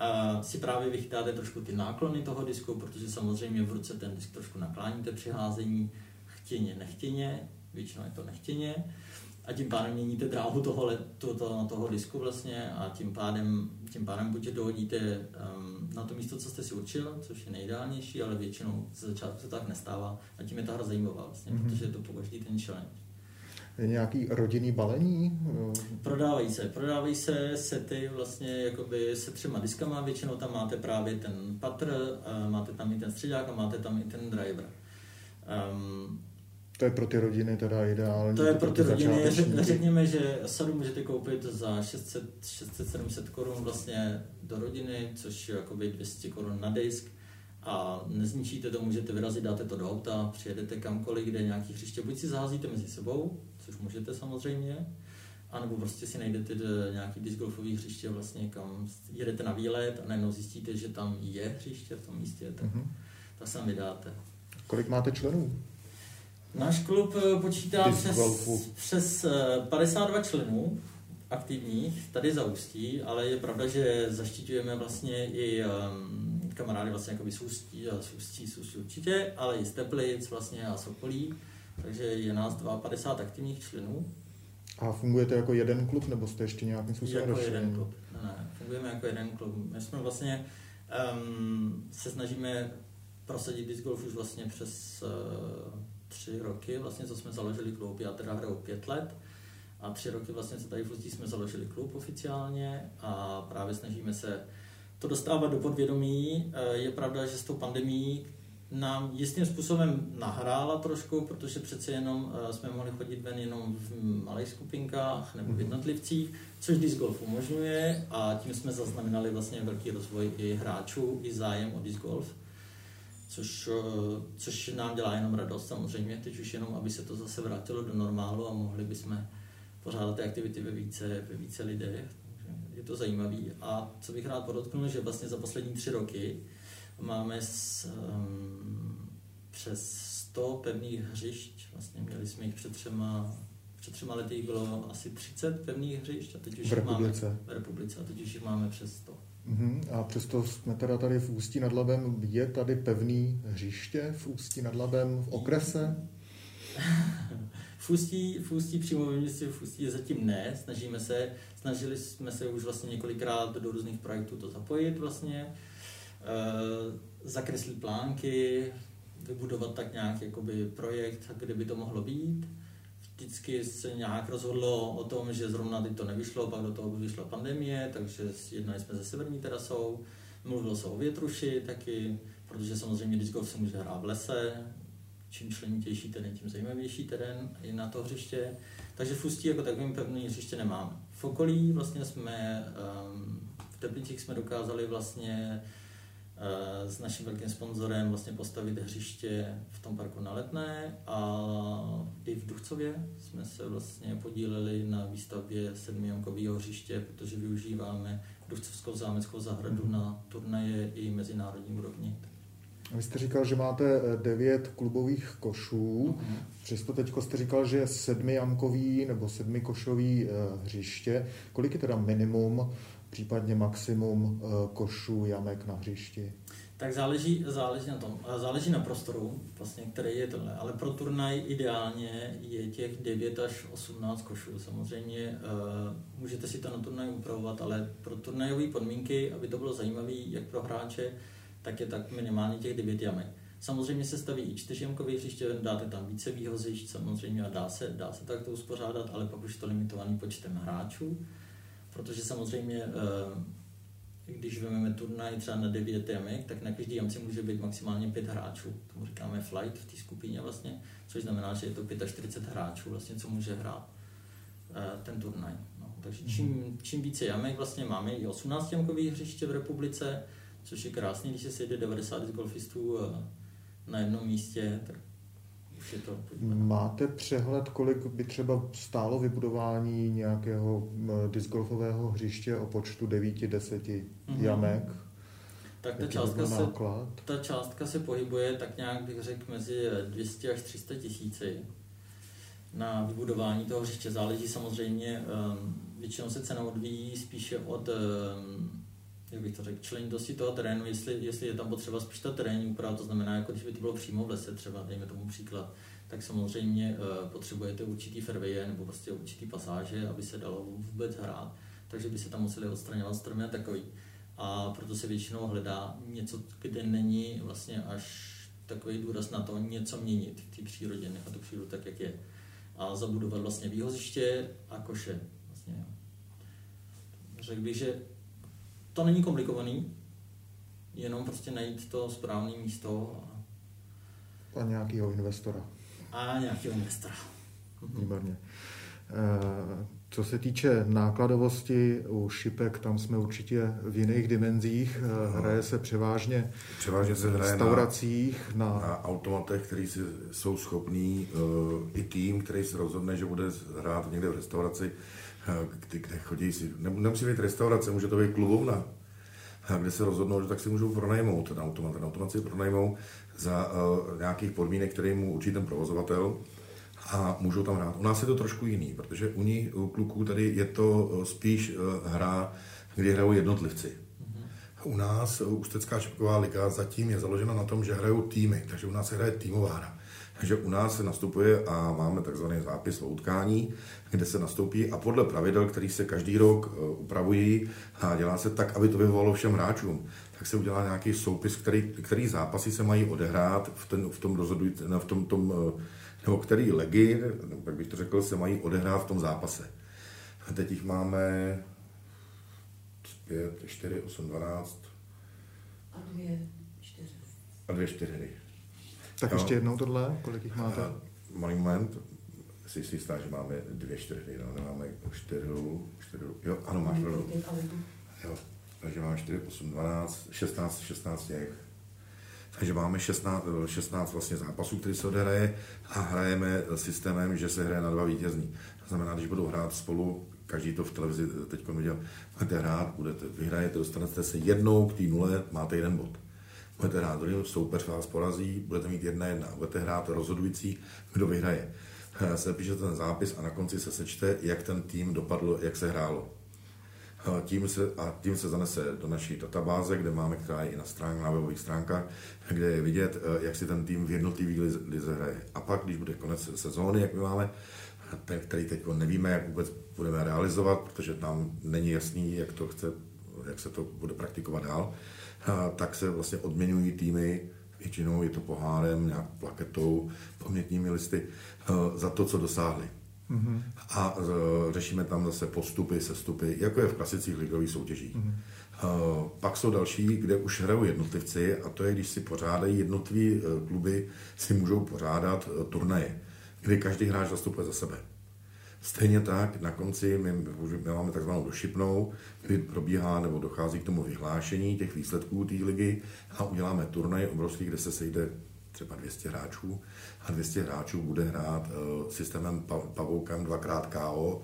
uh, si právě vychytáte trošku ty náklony toho disku, protože samozřejmě v ruce ten disk trošku nakláníte při házení chtěně, nechtěně, většinou je to nechtěně a tím pádem měníte dráhu toho, to, to, toho disku vlastně a tím pádem, tím pádem buď dohodíte um, na to místo, co jste si určil, což je nejideálnější, ale většinou ze začátku se tak nestává a tím je ta hra zajímavá vlastně, mm-hmm. protože je to po každý ten challenge. Je nějaký rodinný balení? Prodávají se. Prodávají se sety vlastně jakoby se třema diskama. Většinou tam máte právě ten patr, máte tam i ten středák a máte tam i ten driver. Um, to je pro ty rodiny teda ideální. To je pro ty, ty rodiny. Řekněme, že sadu můžete koupit za 600-700 korun vlastně do rodiny, což je jakoby 200 korun na disk a nezničíte to, můžete vyrazit, dáte to do auta, přijedete kamkoliv, kde nějaký hřiště, buď si zaházíte mezi sebou, což můžete samozřejmě, anebo prostě si najdete nějaký disc golfový hřiště, vlastně kam jedete na výlet a najednou zjistíte, že tam je hřiště v tom místě, tak, mm-hmm. tak se vydáte. Kolik máte členů? Náš klub eh, počítá přes, přes 52 eh, členů aktivních tady za Ústí, ale je pravda, že zaštiťujeme vlastně i um, kamarády vlastně jako z Ústí, z Ústí, z Ústí určitě, ale i z Teplic vlastně a Sokolí, takže je nás 52 aktivních členů. A fungujete jako jeden klub, nebo jste ještě nějakým způsobem Jako jeden klub, ne, ne, fungujeme jako jeden klub. My jsme vlastně um, se snažíme prosadit disc golf už vlastně přes uh, tři roky, vlastně co jsme založili klub, já teda hraju pět let a tři roky vlastně se tady v Ústí jsme založili klub oficiálně a právě snažíme se to dostávat do podvědomí. Eh, je pravda, že s tou pandemí nám jistým způsobem nahrála trošku, protože přece jenom eh, jsme mohli chodit ven jenom v malých skupinkách nebo v mhm. jednotlivcích, což disc golf umožňuje a tím jsme zaznamenali vlastně velký rozvoj i hráčů, i zájem o disc golf, což, eh, což nám dělá jenom radost samozřejmě, teď už jenom, aby se to zase vrátilo do normálu a mohli bychom pořádat ty aktivity ve více, ve více lidech, je to zajímavý. A co bych rád podotknul, že vlastně za poslední tři roky máme s, um, přes 100 pevných hřišť, vlastně měli jsme jich před třema, před třema lety bylo asi 30 pevných hřišť a teď už v republice. máme v republice a teď už jich máme přes 100. Uh-huh. A přesto jsme teda tady v Ústí nad Labem. Je tady pevný hřiště v Ústí nad Labem v okrese? v Ústí, v Ústí přímo ve městě v Ústí zatím ne. Snažíme se, snažili jsme se už vlastně několikrát do různých projektů to zapojit vlastně. E, zakreslit plánky, vybudovat tak nějak jakoby projekt, kde by to mohlo být. Vždycky se nějak rozhodlo o tom, že zrovna teď to nevyšlo, pak do toho vyšla pandemie, takže jednali jsme se severní terasou, mluvilo se o větruši taky, protože samozřejmě disc golf se může hrát v lese, čím členitější terén, tím zajímavější terén i na to hřiště. Takže v Ústí jako takovým pevný hřiště nemáme. V okolí vlastně jsme, um, v Teplicích jsme dokázali vlastně s naším velkým sponzorem vlastně postavit hřiště v tom parku na Letné a i v Duchcově jsme se vlastně podíleli na výstavbě sedmijonkového hřiště, protože využíváme Duchcovskou zámeckou zahradu mm. na turnaje i mezinárodní úrovni. Vy jste říkal, že máte eh, devět klubových košů, mm-hmm. přesto teď jste říkal, že je sedmijamkový nebo sedmikošový eh, hřiště. Kolik je teda minimum, případně maximum eh, košů, jamek na hřišti? Tak záleží, záleží na tom, záleží na prostoru, vlastně, který je tohle, ale pro turnaj ideálně je těch 9 až 18 košů. Samozřejmě uh, můžete si to na turnaj upravovat, ale pro turnajové podmínky, aby to bylo zajímavé jak pro hráče, tak je tak minimálně těch 9 jamek. Samozřejmě se staví i čtyřjamkové hřiště, dáte tam více výhozišť samozřejmě a dá se, dá se tak to uspořádat, ale pak už to limitovaný počtem hráčů, protože samozřejmě eh, když vezmeme turnaj třeba na 9 jamek, tak na každý jamce může být maximálně 5 hráčů. Tomu říkáme flight v té skupině vlastně, což znamená, že je to 45 hráčů vlastně, co může hrát eh, ten turnaj. No, takže čím, mhm. čím více jamek vlastně máme i 18 jamkových hřiště v republice, což je krásný, když se sejde 90 golfistů eh, na jednom místě, tak už je to... Máte přehled, kolik by třeba stálo vybudování nějakého discgolfového hřiště o počtu 9-10 mm-hmm. jamek? Tak ta částka, se, ta částka se pohybuje tak nějak bych řekl mezi 200 až 300 tisíci na vybudování toho hřiště. Záleží samozřejmě, ehm, většinou se cena odvíjí spíše od ehm, jak bych to řekl, členitosti toho terénu, jestli, jestli je tam potřeba spíš ta terénní úprava, to znamená, jako když by to bylo přímo v lese, třeba dejme tomu příklad, tak samozřejmě uh, potřebujete určitý fairway nebo prostě určitý pasáže, aby se dalo vůbec hrát, takže by se tam museli odstraňovat stromy a takový. A proto se většinou hledá něco, kde není vlastně až takový důraz na to něco měnit v té přírodě, nechat tu přírodu tak, jak je. A zabudovat vlastně výhoziště a koše. Vlastně. Řekl bych, že to není komplikovaný, jenom prostě najít to správné místo. A, a nějakého investora. A nějakého investora. Výborně. Eh, co se týče nákladovosti u šipek, tam jsme určitě v jiných dimenzích. Eh, hraje se převážně, převážně se hraje v restauracích. Na, na... na automatech, který si, jsou schopní, uh, i tým, který se rozhodne, že bude hrát někde v restauraci, kde, kde chodí si, nemusí být restaurace, může to být klubovna, kde se rozhodnou, že tak si můžou pronajmout ten automat. Ten automat si pronajmou za uh, nějakých podmínek, které mu určí ten provozovatel a můžou tam hrát. U nás je to trošku jiný, protože u ní, u kluků, tady je to spíš uh, hra, kdy hrajou jednotlivci. Mm-hmm. U nás, Ústecká šipková liga, zatím je založena na tom, že hrajou týmy, takže u nás se hraje týmová hra. Takže u nás se nastupuje a máme takzvaný zápis o utkání, kde se nastoupí a podle pravidel, který se každý rok e, upravují a dělá se tak, aby to vyhovovalo všem hráčům, tak se udělá nějaký soupis, který, který zápasy se mají odehrát v, ten, v tom rozhodující, v tom, tom, e, nebo který legy, jak bych to řekl, se mají odehrát v tom zápase. A teď jich máme 5, 4, 8, 12. A dvě čtyři. A dvě čtyři. Tak jo. ještě jednou tohle, kolik jich máte? Malý moment, si si jistá, že máme dvě čtyři, no, nemáme čtyřu, čtyřu, jo, ano, máš pravdu. Jo, takže máme 4, 8, 12, 16, 16 těch. Takže máme 16, 16 vlastně zápasů, který se odehraje a hrajeme systémem, že se hraje na dva vítězní. To znamená, když budou hrát spolu, každý to v televizi teď viděl, budete hrát, budete, vyhrajete, dostanete se jednou k té nule, máte jeden bod budete hrát druhý soupeř vás porazí, budete mít jedna jedna, budete hrát rozhodující, kdo vyhraje. Eh, se píše ten zápis a na konci se sečte, jak ten tým dopadl, jak se hrálo. Eh, tím se, a tím se zanese do naší databáze, kde máme, která je i na, stránk, na webových stránkách, kde je vidět, eh, jak si ten tým v jednotlivých lize hraje. A pak, když bude konec sezóny, jak my máme, ten, který teď nevíme, jak vůbec budeme realizovat, protože tam není jasný, jak, to chce, jak se to bude praktikovat dál, tak se vlastně odměňují týmy, většinou je to pohárem, nějak plaketou, pamětními listy, za to, co dosáhli. Mm-hmm. A řešíme tam zase postupy, sestupy, jako je v klasicích ligových soutěžích. Mm-hmm. Pak jsou další, kde už hrajou jednotlivci a to je, když si pořádají jednotlivé kluby, si můžou pořádat turnaje, kdy každý hráč zastupuje za sebe. Stejně tak na konci my, my máme takzvanou došipnou, kdy probíhá nebo dochází k tomu vyhlášení těch výsledků té ligy a uděláme turnaj obrovský, kde se sejde třeba 200 hráčů a 200 hráčů bude hrát uh, systémem pavoukem dvakrát KO,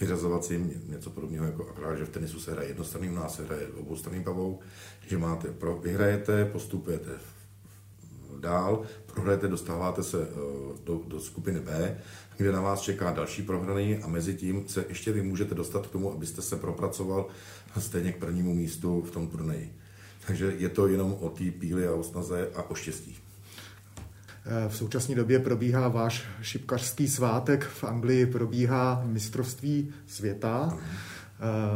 vyřazovacím, něco podobného jako akorát, že v tenisu se hraje jednostranný, u nás se hraje oboustranný pavouk, že máte, pro, vyhrajete, postupujete dál, prohrajete, dostáváte se uh, do, do skupiny B kde na vás čeká další prohraný a mezi tím se ještě vy můžete dostat k tomu, abyste se propracoval stejně k prvnímu místu v tom turnaji. Takže je to jenom o té píli a o snaze a o štěstí. Eh, v současné době probíhá váš šipkařský svátek. V Anglii probíhá mistrovství světa.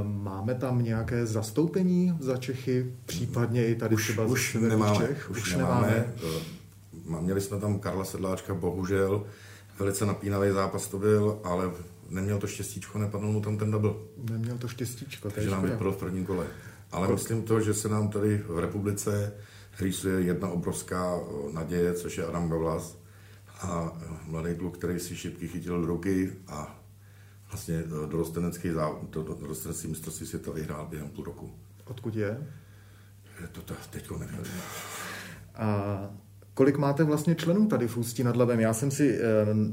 Máme tam nějaké zastoupení za Čechy, případně i tady už, třeba už nemáme, Čech? Už, už nemáme. nemáme. Měli jsme tam Karla Sedláčka, bohužel. Velice napínavý zápas to byl, ale neměl to štěstíčko, nepadl mu tam ten double. Neměl to štěstíčko. Takže nám vypadlo v prvním kole. Ale myslím to, že se nám tady v republice rýsuje jedna obrovská naděje, což je Adam Gavlas a mladý kluk, který si šipky chytil do ruky a vlastně dorostenecký, do, dorostenecký mistrovství světa vyhrál během půl roku. Odkud je? je to teď nevím. A kolik máte vlastně členů tady v Ústí nad Labem? Já jsem si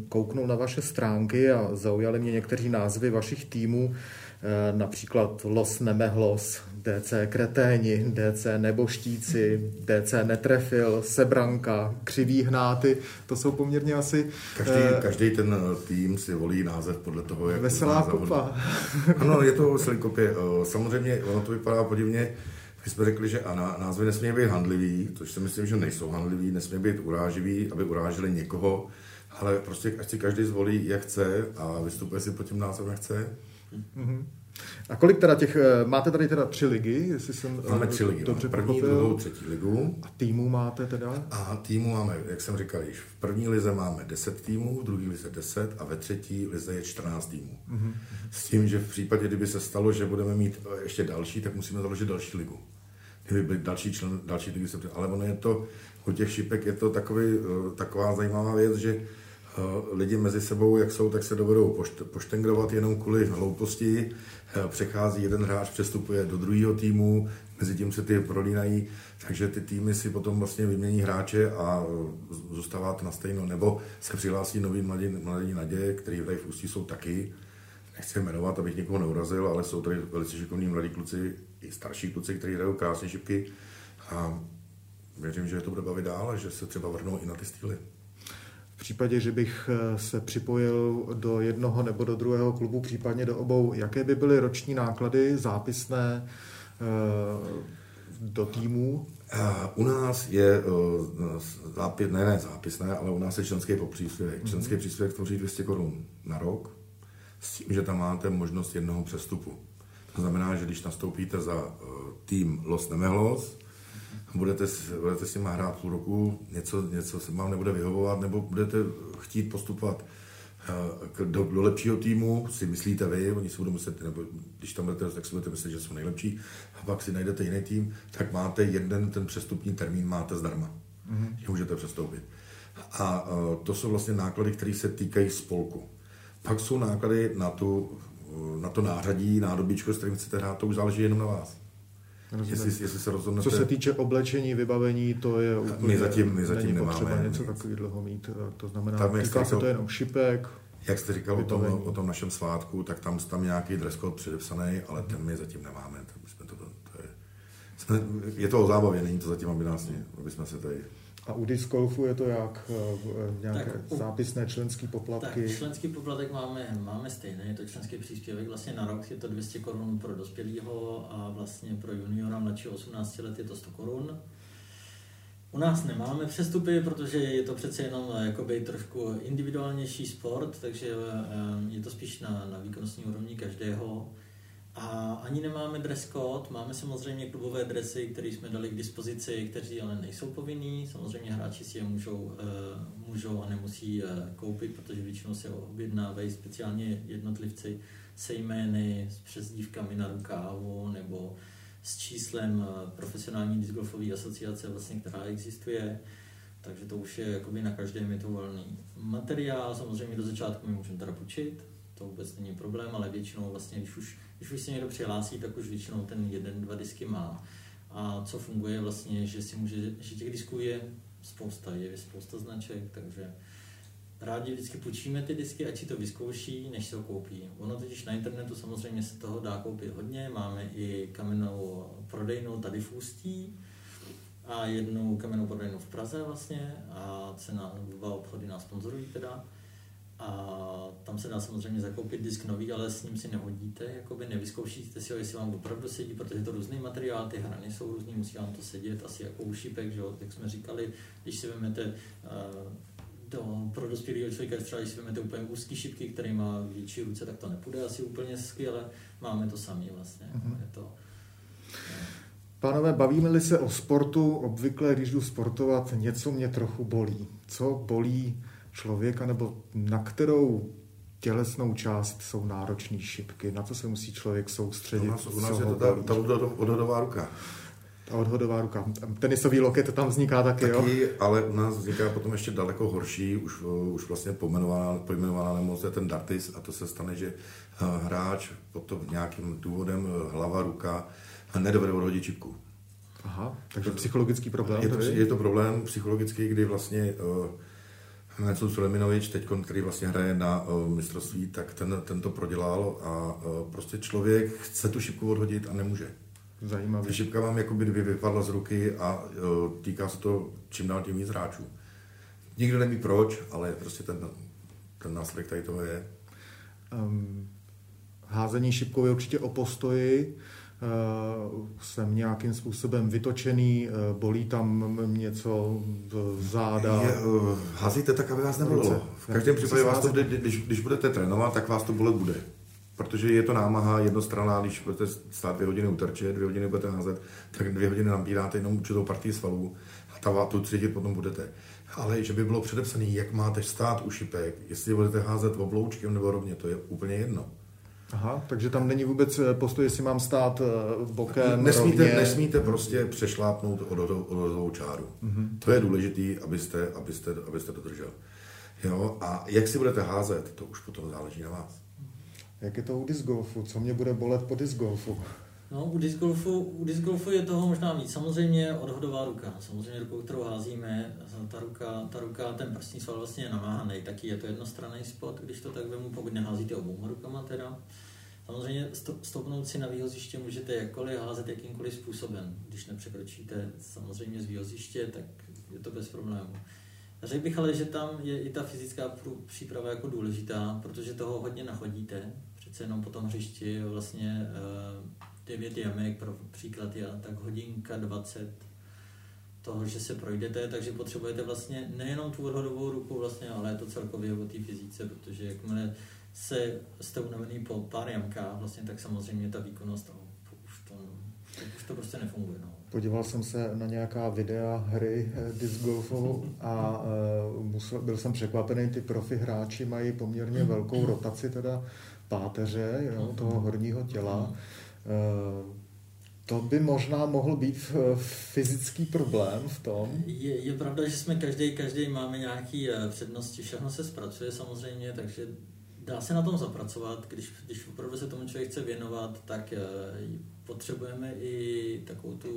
kouknul na vaše stránky a zaujaly mě někteří názvy vašich týmů. Eh, například Los Nemehlos, DC Kreténi, DC Neboštíci, DC Netrefil, Sebranka, Křivý hnáty, to jsou poměrně asi... Každý, uh, každý ten tým si volí název podle toho, jak... Veselá kopa. ano, je to veselý kopě. Samozřejmě ono to vypadá podivně, my jsme řekli, že a názvy nesmí být handlivý, což si myslím, že nejsou handlivý, nesmí být uráživý, aby urážili někoho, ale prostě ať si každý zvolí, jak chce a vystupuje si pod tím názvem, jak chce. Mm-hmm. A kolik teda těch, eh, máte tady teda tři ligy, jestli jsem Máme tři ligy, dobře první, pochopil. druhou, třetí ligu. A týmů máte teda? A týmů máme, jak jsem říkal již, v první lize máme 10 týmů, v druhé lize 10 a ve třetí lize je 14 týmů. Mm-hmm. S tím, že v případě, kdyby se stalo, že budeme mít eh, ještě další, tak musíme založit další ligu. Kdyby byly další člen, další ligy, ale ono je to, u těch šipek je to takový, taková zajímavá věc, že lidi mezi sebou, jak jsou, tak se dovedou poštengrovat jenom kvůli hlouposti. Přechází jeden hráč, přestupuje do druhého týmu, mezi tím se ty prolínají, takže ty týmy si potom vlastně vymění hráče a zůstává to na stejno. Nebo se přihlásí nový mladí, mladí naděje, který tady v Ústí jsou taky. Nechci jmenovat, abych někoho neurazil, ale jsou tady velice šikovní mladí kluci, i starší kluci, kteří hrajou krásné šipky. A věřím, že to bude bavit dál a že se třeba vrhnou i na ty stýly. V případě, že bych eh, se připojil do jednoho nebo do druhého klubu, případně do obou, jaké by byly roční náklady zápisné eh, do týmů? U nás je eh, zápis, ne, ne zápisné, ale u nás je členský příspěvek. Mm-hmm. Členský příspěvek tvoří 200 korun na rok, s tím, že tam máte možnost jednoho přestupu. To znamená, že když nastoupíte za tým Los Nemehlos, budete, budete s nimi hrát půl roku, něco, něco se vám nebude vyhovovat, nebo budete chtít postupovat eh, do, do lepšího týmu, si myslíte vy, oni si budou muset, nebo když tam budete, tak si budete myslet, že jsou nejlepší, a pak si najdete jiný tým, tak máte jeden ten přestupní termín, máte zdarma, mm-hmm. že můžete přestoupit. A uh, to jsou vlastně náklady, které se týkají spolku. Pak jsou náklady na, tu, na to nářadí, nádobičko, s kterým chcete hrát, to už záleží jenom na vás. Jestli, jestli se rozhodnete... Co se týče oblečení, vybavení, to je úplně... My zatím, my zatím nemáme. potřeba něco takového mít. To znamená, tam týká se to jenom šipek, Jak jste říkal o tom, o tom našem svátku, tak tam tam nějaký dress code předepsaný, ale ten my zatím nemáme. jsme to, to je, je to o zábavě, není to zatím, aby, nás, aby jsme se tady a u disc golfu je to jak? Eh, nějaké tak, u, zápisné členské poplatky? Tak, členský poplatek máme, máme stejný, je to členský příspěvek vlastně na rok, je to 200 korun pro dospělého a vlastně pro juniora mladší 18 let je to 100 korun. U nás nemáme přestupy, protože je to přece jenom eh, jakoby trošku individuálnější sport, takže eh, je to spíš na, na výkonnostní úrovni každého. A ani nemáme dress code, máme samozřejmě klubové dresy, které jsme dali k dispozici, kteří ale nejsou povinní. Samozřejmě hráči si je můžou, uh, můžou a nemusí uh, koupit, protože většinou se objednávají speciálně jednotlivci se jmény, s přezdívkami na rukávu nebo s číslem uh, profesionální discgolfové asociace, vlastně, která existuje. Takže to už je jakoby na každém je to volný materiál. Samozřejmě do začátku my můžeme teda půjčit, to vůbec není problém, ale většinou vlastně, když už když už se někdo přihlásí, tak už většinou ten jeden, dva disky má. A co funguje vlastně, že si může, že těch disků je spousta, je spousta značek, takže rádi vždycky půjčíme ty disky, ať si to vyzkouší, než se ho koupí. Ono totiž na internetu samozřejmě se toho dá koupit hodně, máme i kamennou prodejnou tady v Ústí a jednu kamennou prodejnu v Praze vlastně a cena, dva obchody nás sponzorují teda a tam se dá samozřejmě zakoupit disk nový, ale s ním si nehodíte, jakoby nevyzkoušíte si ho, jestli vám opravdu sedí, protože je to různý materiál, ty hrany jsou různý, musí vám to sedět, asi jako u šípek, že jo, jak jsme říkali, když si vezmete uh, to pro dospělého člověka, třeba když si vezmete úplně úzký šipky, který má větší ruce, tak to nepůjde asi úplně skvěle. Máme to sami vlastně. Mm-hmm. Je to, Pánové, bavíme-li se o sportu, obvykle, když jdu sportovat, něco mě trochu bolí. Co bolí člověka, nebo na kterou tělesnou část jsou náročné šipky? Na co se musí člověk soustředit? U nás, u nás je to ta, ta odhodová ruka. Ta odhodová ruka. Tenisový loket tam vzniká taky, taky jo? ale u nás vzniká potom ještě daleko horší, už, už vlastně pojmenovaná, pojmenovaná nemoc je ten dartis a to se stane, že eh, hráč potom nějakým důvodem eh, hlava, ruka nedovede odhodit čipku. Aha, takže to, psychologický problém. Je to, je to problém psychologický, kdy vlastně uh, Nelson Suleminovič, teď, který vlastně hraje na uh, mistrovství, tak ten, ten to prodělal a uh, prostě člověk chce tu šipku odhodit a nemůže. Zajímavé. Ta šipka vám jako by vypadla z ruky a uh, týká se to čím dál tím víc hráčů. Nikdo neví proč, ale prostě ten, ten následek tady toho je. Um, házení šipkou je určitě o postoji. Uh, jsem nějakým způsobem vytočený, uh, bolí tam něco v záda. Je, uh, házíte tak, aby vás nebolelo. V každém případě vás to, když, když budete trénovat, tak vás to bolet bude. Protože je to námaha jednostranná, když budete stát dvě hodiny u terče, dvě hodiny budete házet, tak dvě hodiny nabíráte jenom určitou partii svalů a ta tu cítit potom budete. Ale že by bylo předepsané, jak máte stát u šipek, jestli budete házet obloučkem nebo rovně, to je úplně jedno. Aha, takže tam není vůbec eh, postoj, jestli mám stát eh, bokem, Nesmíte, rovně. nesmíte prostě přešlápnout odhodovou čáru. Mm-hmm. To je důležité, abyste, abyste, abyste to držel. Jo? A jak si budete házet, to už potom záleží na vás. Jak je to u disc golfu? Co mě bude bolet po disc golfu? No, u disc golfu, u disc golfu je toho možná víc. Samozřejmě odhodová ruka. Samozřejmě rukou, kterou házíme, ta ruka, ta ruka ten prstní sval vlastně je namáhaný. Taky je to jednostranný spot, když to tak vemu, pokud neházíte obou rukama teda. Samozřejmě stoupnout si na výhoziště můžete jakkoliv házet jakýmkoliv způsobem. Když nepřekročíte samozřejmě z výhoziště, tak je to bez problému. Řekl bych ale, že tam je i ta fyzická příprava jako důležitá, protože toho hodně nachodíte. Přece jenom po tom hřišti vlastně 9 jamek, pro příklad je tak hodinka 20 toho, že se projdete, takže potřebujete vlastně nejenom tu odhodovou ruku, vlastně, ale je to celkově o té fyzice, protože jakmile se jste unavený po pár jamkách, vlastně, tak samozřejmě ta výkonnost, no, už, to, už to prostě nefunguje. No. Podíval jsem se na nějaká videa hry eh, disc golfu a uh, musel, byl jsem překvapený, ty profi hráči mají poměrně velkou rotaci teda páteře, jo, toho horního těla. Eh, to by možná mohl být eh, fyzický problém v tom. Je, je pravda, že jsme každý, každý máme nějaké eh, přednosti, všechno se zpracuje samozřejmě, takže dá se na tom zapracovat. Když, když opravdu se tomu člověk chce věnovat, tak potřebujeme i takovou tu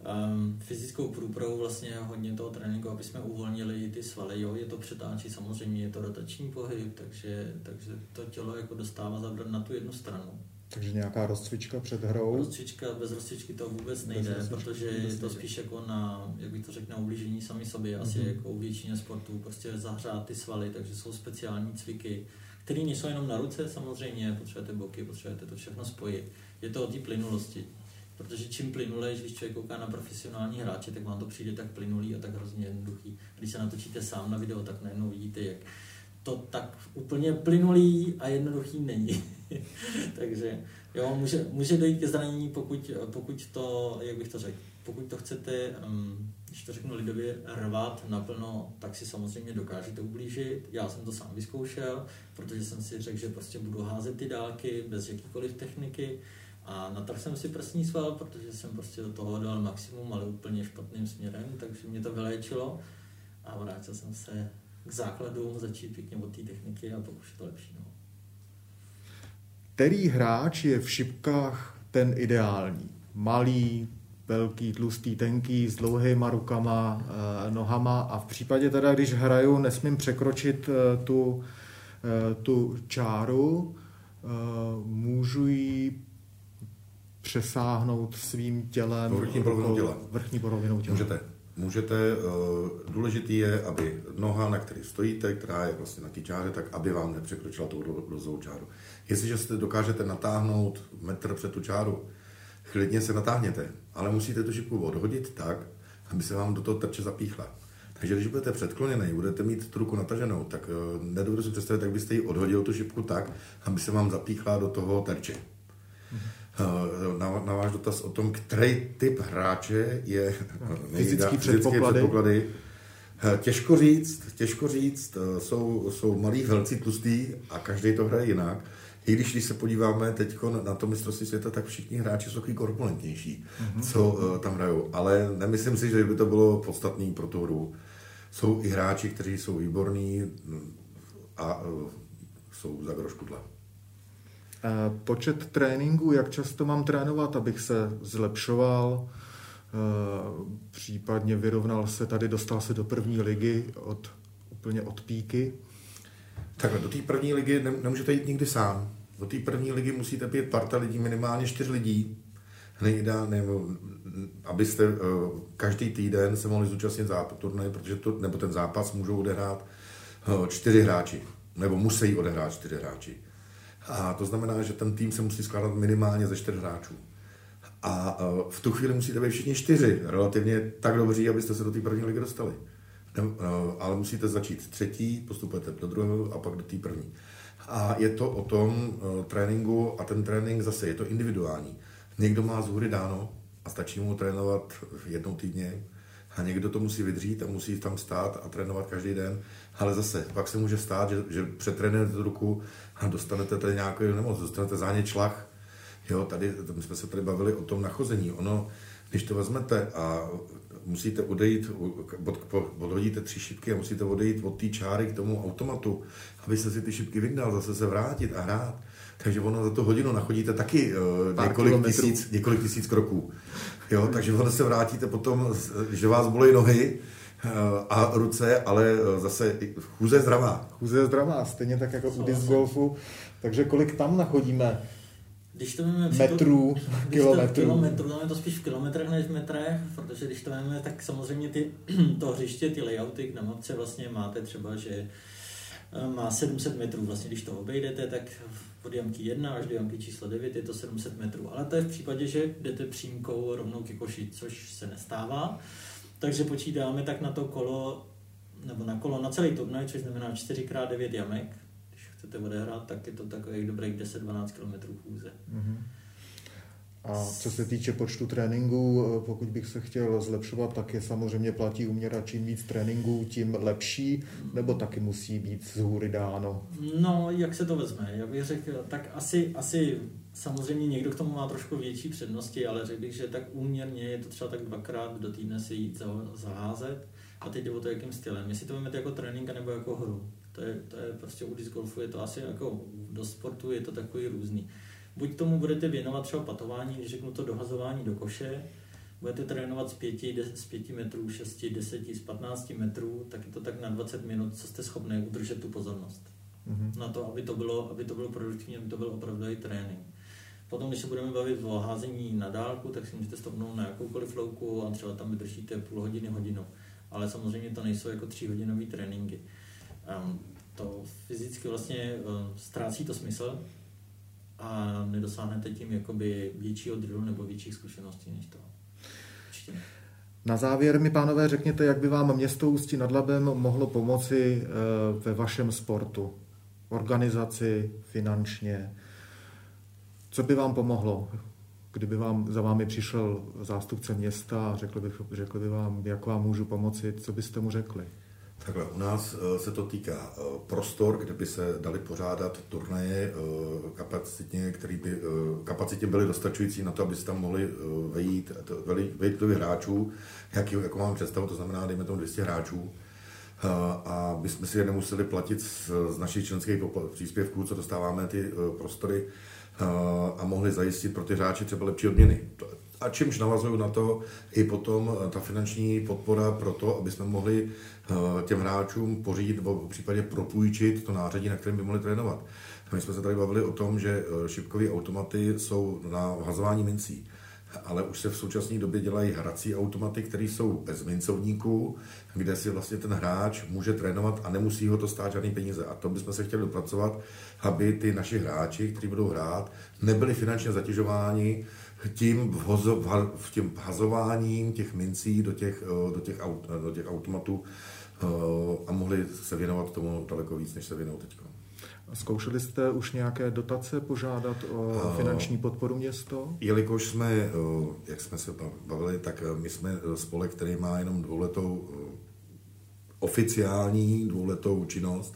um, fyzickou průpravu, vlastně hodně toho tréninku, aby jsme uvolnili ty svaly. Jo, je to přetáčí, samozřejmě je to rotační pohyb, takže, takže to tělo jako dostává zabrat na tu jednu stranu. Takže nějaká rozcvička před hrou? Rozcvička, bez rozcvičky to vůbec nejde, protože je to spíš jako na, jak bych to řekl, na ublížení sami sobě, asi mm-hmm. jako u většině sportů, prostě zahřát ty svaly, takže jsou speciální cviky, které nejsou jenom na ruce samozřejmě, potřebujete boky, potřebujete to všechno spojit. Je to o té plynulosti, protože čím plynulejš, když člověk kouká na profesionální hráče, tak vám to přijde tak plynulý a tak hrozně jednoduchý. Když se natočíte sám na video, tak najednou vidíte, jak to tak úplně plynulý a jednoduchý není. Takže jo, může, může dojít ke zranění, pokud, pokud to, jak bych to řekl, pokud to chcete, um, když to řeknu lidově, rvat naplno, tak si samozřejmě dokážete ublížit. Já jsem to sám vyzkoušel, protože jsem si řekl, že prostě budu házet ty dálky bez jakýkoliv techniky a natrhl jsem si prsní sval, protože jsem prostě do toho dal maximum, ale úplně špatným směrem, takže mě to vyléčilo a vrátil jsem se k základům, začít pěkně od té techniky a pak už je to lepší. No. Který hráč je v šipkách ten ideální? Malý, velký, tlustý, tenký, s dlouhýma rukama, eh, nohama a v případě teda, když hraju, nesmím překročit eh, tu, eh, tu čáru, můžu ji přesáhnout svým tělem. Vrchní polovinou těla. Vrchní polovinou těla. Můžete můžete, uh, důležitý je, aby noha, na které stojíte, která je vlastně na té čáře, tak aby vám nepřekročila tu rozhovou čáru. Jestliže jste dokážete natáhnout metr před tu čáru, klidně se natáhněte, ale musíte tu šipku odhodit tak, aby se vám do toho trče zapíchla. Takže když budete předkloněný, budete mít tu ruku nataženou, tak uh, nedovedu si představit, jak byste ji odhodil tu šipku tak, aby se vám zapíchla do toho terče. Uh, na, na váš dotaz o tom, který typ hráče je fyzický předpoklady. předpoklady. Těžko říct, těžko říct, jsou, jsou malí velcí tlustý a každý to hraje jinak. I když, když se podíváme teď na to mistrovství světa, tak všichni hráči jsou takový korpulentnější, mm-hmm. co uh, tam hrajou. Ale nemyslím si, že by to bylo podstatný pro tu hru. Jsou i hráči, kteří jsou výborní mm, a uh, jsou za groškudle. Eh, počet tréninků, jak často mám trénovat, abych se zlepšoval, případně vyrovnal se tady, dostal se do první ligy od, úplně od píky. Tak do té první ligy nemůžete jít nikdy sám do té první ligy musíte být parta lidí, minimálně čtyř lidí, nejde, nebo abyste uh, každý týden se mohli zúčastnit zápas turnaje, protože to, nebo ten zápas můžou odehrát uh, čtyři hráči, nebo musí odehrát čtyři hráči. A to znamená, že ten tým se musí skládat minimálně ze čtyř hráčů. A uh, v tu chvíli musíte být všichni čtyři, relativně tak dobří, abyste se do té první ligy dostali. Uh, ale musíte začít třetí, postupujete do druhého a pak do té první. A je to o tom uh, tréninku a ten trénink zase je to individuální. Někdo má z hůry dáno a stačí mu trénovat jednou týdně a někdo to musí vydřít a musí tam stát a trénovat každý den. Ale zase, pak se může stát, že, že přetrénujete ruku a dostanete tady nějaký nemoc, dostanete zánět člach. Jo, tady, my jsme se tady bavili o tom nachození. Ono, když to vezmete a musíte odejít, odhodíte tři šipky a musíte odejít od té čáry k tomu automatu, abyste si ty šipky vyndal, zase se vrátit a hrát. Takže ono za tu hodinu nachodíte taky uh, několik, tisíc, několik tisíc kroků. Jo, takže ono se vrátíte potom, že vás bolí nohy, uh, a ruce, ale uh, zase chůze je zdravá. Chůze je zdravá, stejně tak jako u disc golfu. Takže kolik tam nachodíme? Když to máme metrů, kilometrů. Kilometrů, tam je to spíš v kilometrech než v metrech, protože když to máme, tak samozřejmě ty, to hřiště, ty layouty na mapce vlastně máte třeba, že eh, má 700 metrů. Vlastně když to obejdete, tak od jamky 1 až do jamky číslo 9 je to 700 metrů. Ale to je v případě, že jdete přímkou rovnou ke koši, což se nestává. Takže počítáme tak na to kolo, nebo na kolo na celý turnaj, což znamená 4x9 jamek, chcete odehrát, tak je to takových dobrých 10-12 km chůze. Mm-hmm. A co se týče počtu tréninků, eh, pokud bych se chtěl zlepšovat, tak je samozřejmě platí uměra, čím víc tréninků, tím lepší, nebo taky musí být z hůry dáno? No, jak se to vezme? Já bych řekl, tak asi, asi samozřejmě někdo k tomu má trošku větší přednosti, ale řekl bych, že tak úměrně je to třeba tak dvakrát do týdne si jít zaházet a teď jde o to, jakým stylem. Jestli to vezmete jako trénink nebo jako hru. To je, to je prostě u disc golfu, je to asi jako do sportu, je to takový různý. Buď tomu budete věnovat třeba patování, když řeknu to dohazování do koše, budete trénovat z 5, z 5 metrů, 6, 10, z 15 metrů, tak je to tak na 20 minut, co jste schopni udržet tu pozornost. Mm-hmm. Na to, aby to bylo, aby to bylo produktivní, aby to byl opravdu i trénink. Potom, když se budeme bavit o házení na dálku, tak si můžete stopnout na jakoukoliv louku a třeba tam vydržíte půl hodiny, hodinu. Ale samozřejmě to nejsou jako tříhodinové tréninky. Um, to fyzicky vlastně uh, ztrácí to smysl a nedosáhnete tím jakoby většího drillu nebo větších zkušeností než to. Určitě. Na závěr mi, pánové, řekněte, jak by vám město Ústí nad Labem mohlo pomoci uh, ve vašem sportu? Organizaci, finančně? Co by vám pomohlo, kdyby vám za vámi přišel zástupce města a řekl by, řekl by vám, jak vám můžu pomoci, co byste mu řekli? Takhle, u nás eh, se to týká eh, prostor, kde by se dali pořádat turnaje eh, kapacitně, který by kapacitě byly dostačující na to, aby se tam mohli vejít, vejít hráčů, jak, jako mám představu, to znamená, dejme tomu 200 hráčů, a bychom si je nemuseli platit z, z našich členských příspěvků, co dostáváme ty prostory, a mohli zajistit pro ty hráče třeba lepší odměny. A čímž navazuju na to i potom ta finanční podpora pro to, aby jsme mohli Eh, těm hráčům pořídit nebo případě propůjčit to nářadí, na kterém by mohli trénovat. My jsme se tady bavili o tom, že eh, šipkové automaty jsou na vhazování mincí, ale už se v současné době dělají hrací automaty, které jsou bez mincovníků, kde si vlastně ten hráč může trénovat a nemusí ho to stát žádný peníze. A to bychom se chtěli dopracovat, aby ty naši hráči, kteří budou hrát, nebyli finančně zatěžováni tím, vhozo, v tím hazováním těch mincí do těch, eh, do těch, aut, do těch automatů eh, a mohli se věnovat tomu daleko víc, než se věnují teď. Zkoušeli jste už nějaké dotace požádat o finanční podporu město? Jelikož jsme, jak jsme se bavili, tak my jsme spolek, který má jenom dvouletou oficiální dvouletou činnost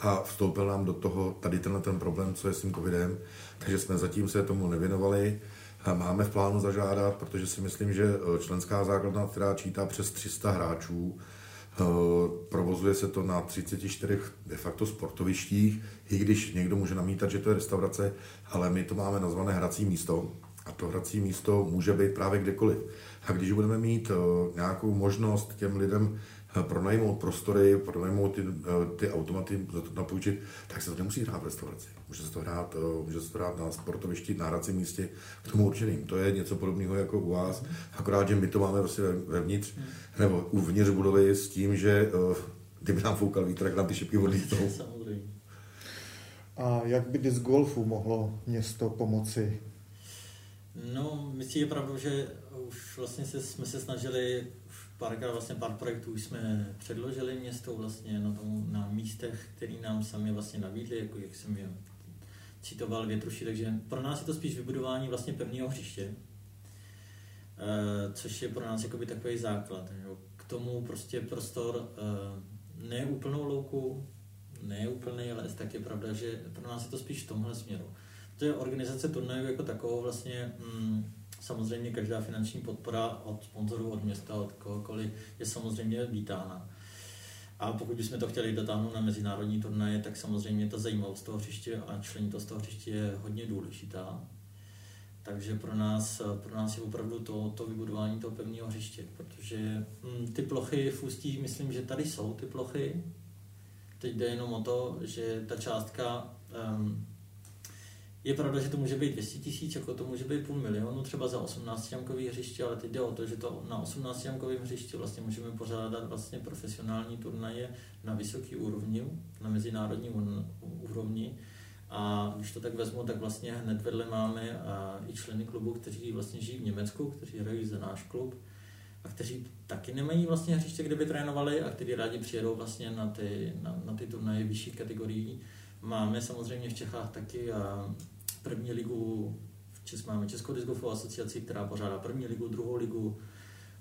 a vstoupil nám do toho tady tenhle ten problém, co je s tím covidem, takže jsme zatím se tomu nevěnovali. Máme v plánu zažádat, protože si myslím, že eh, členská základna, která čítá přes 300 hráčů, eh, provozuje se to na 34 de facto sportovištích, i když někdo může namítat, že to je restaurace, ale my to máme nazvané hrací místo a to hrací místo může být právě kdekoliv. A když budeme mít eh, nějakou možnost těm lidem pronajmout prostory, pronajmout ty, eh, ty automaty, napůjčit, tak se to nemusí hrát v restauraci. Může se to hrát, eh, může se to hrát na sportovišti, na hracím místě k tomu určeným. To je něco podobného jako u vás, akorát, že my to máme prostě vevnitř, nebo uvnitř budovy s tím, že eh, kdyby nám foukal vítr, tak nám ty šipky odlítou. A jak by disc golfu mohlo město pomoci? No, myslím, je pravda, že už vlastně se, jsme se snažili párkrát vlastně pár projektů jsme předložili město vlastně na, tom, na místech, který nám sami vlastně nabídli, jako jak jsem je citoval větruši, takže pro nás je to spíš vybudování vlastně pevného hřiště, eh, což je pro nás jakoby takový základ. K tomu prostě prostor eh, ne úplnou louku, ne úplný les, tak je pravda, že pro nás je to spíš v tomhle směru. To je organizace turnajů jako takovou vlastně mm, Samozřejmě každá finanční podpora od sponzorů, od města, od kohokoliv je samozřejmě vítána. A pokud bychom to chtěli dotáhnout na mezinárodní turnaje, tak samozřejmě ta zajímavost toho hřiště a člení to z toho hřiště je hodně důležitá. Takže pro nás, pro nás je opravdu to, to vybudování toho pevného hřiště, protože hm, ty plochy v Ústí, myslím, že tady jsou ty plochy. Teď jde jenom o to, že ta částka um, je pravda, že to může být 200 tisíc, jako to může být půl milionu třeba za 18 jamkový hřiště, ale teď jde o to, že to na 18 jamkovém hřišti vlastně můžeme pořádat vlastně profesionální turnaje na vysoký úrovni, na mezinárodní úrovni. A když to tak vezmu, tak vlastně hned vedle máme i členy klubu, kteří vlastně žijí v Německu, kteří hrají za náš klub a kteří taky nemají vlastně hřiště, kde by trénovali a kteří rádi přijedou vlastně na ty, na, na ty turnaje vyšších kategorií. Máme samozřejmě v Čechách taky a první ligu, v Čes, máme Českou discgolfovou asociaci, která pořádá první ligu, druhou ligu,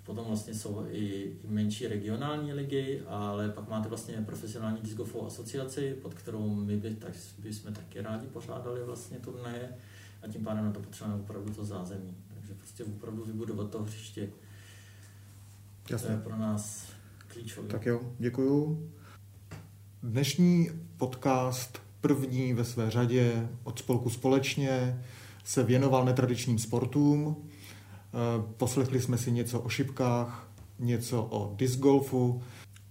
potom vlastně jsou i, i menší regionální ligy, ale pak máte vlastně profesionální discgolfovou asociaci, pod kterou my by, tak, by jsme taky rádi pořádali vlastně turnaje a tím pádem na to potřebujeme opravdu to zázemí. Takže prostě opravdu vybudovat to hřiště. Jasně. To je pro nás klíčové. Tak jo, děkuju. Dnešní podcast první ve své řadě od spolku společně se věnoval netradičním sportům. Eh, poslechli jsme si něco o šipkách, něco o disc golfu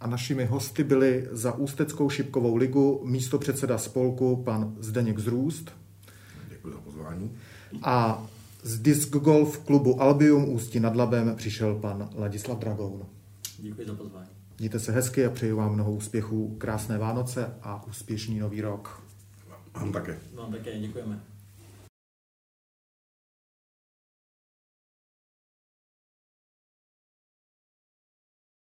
a našimi hosty byli za Ústeckou šipkovou ligu místo předseda spolku pan Zdeněk Zrůst. Děkuji za pozvání. A z disc golf klubu Albium Ústí nad Labem přišel pan Ladislav Dragoun. Děkuji za pozvání. Mějte se hezky a přeju vám mnoho úspěchů, krásné Vánoce a úspěšný nový rok. Vám také. Vám také, děkujeme.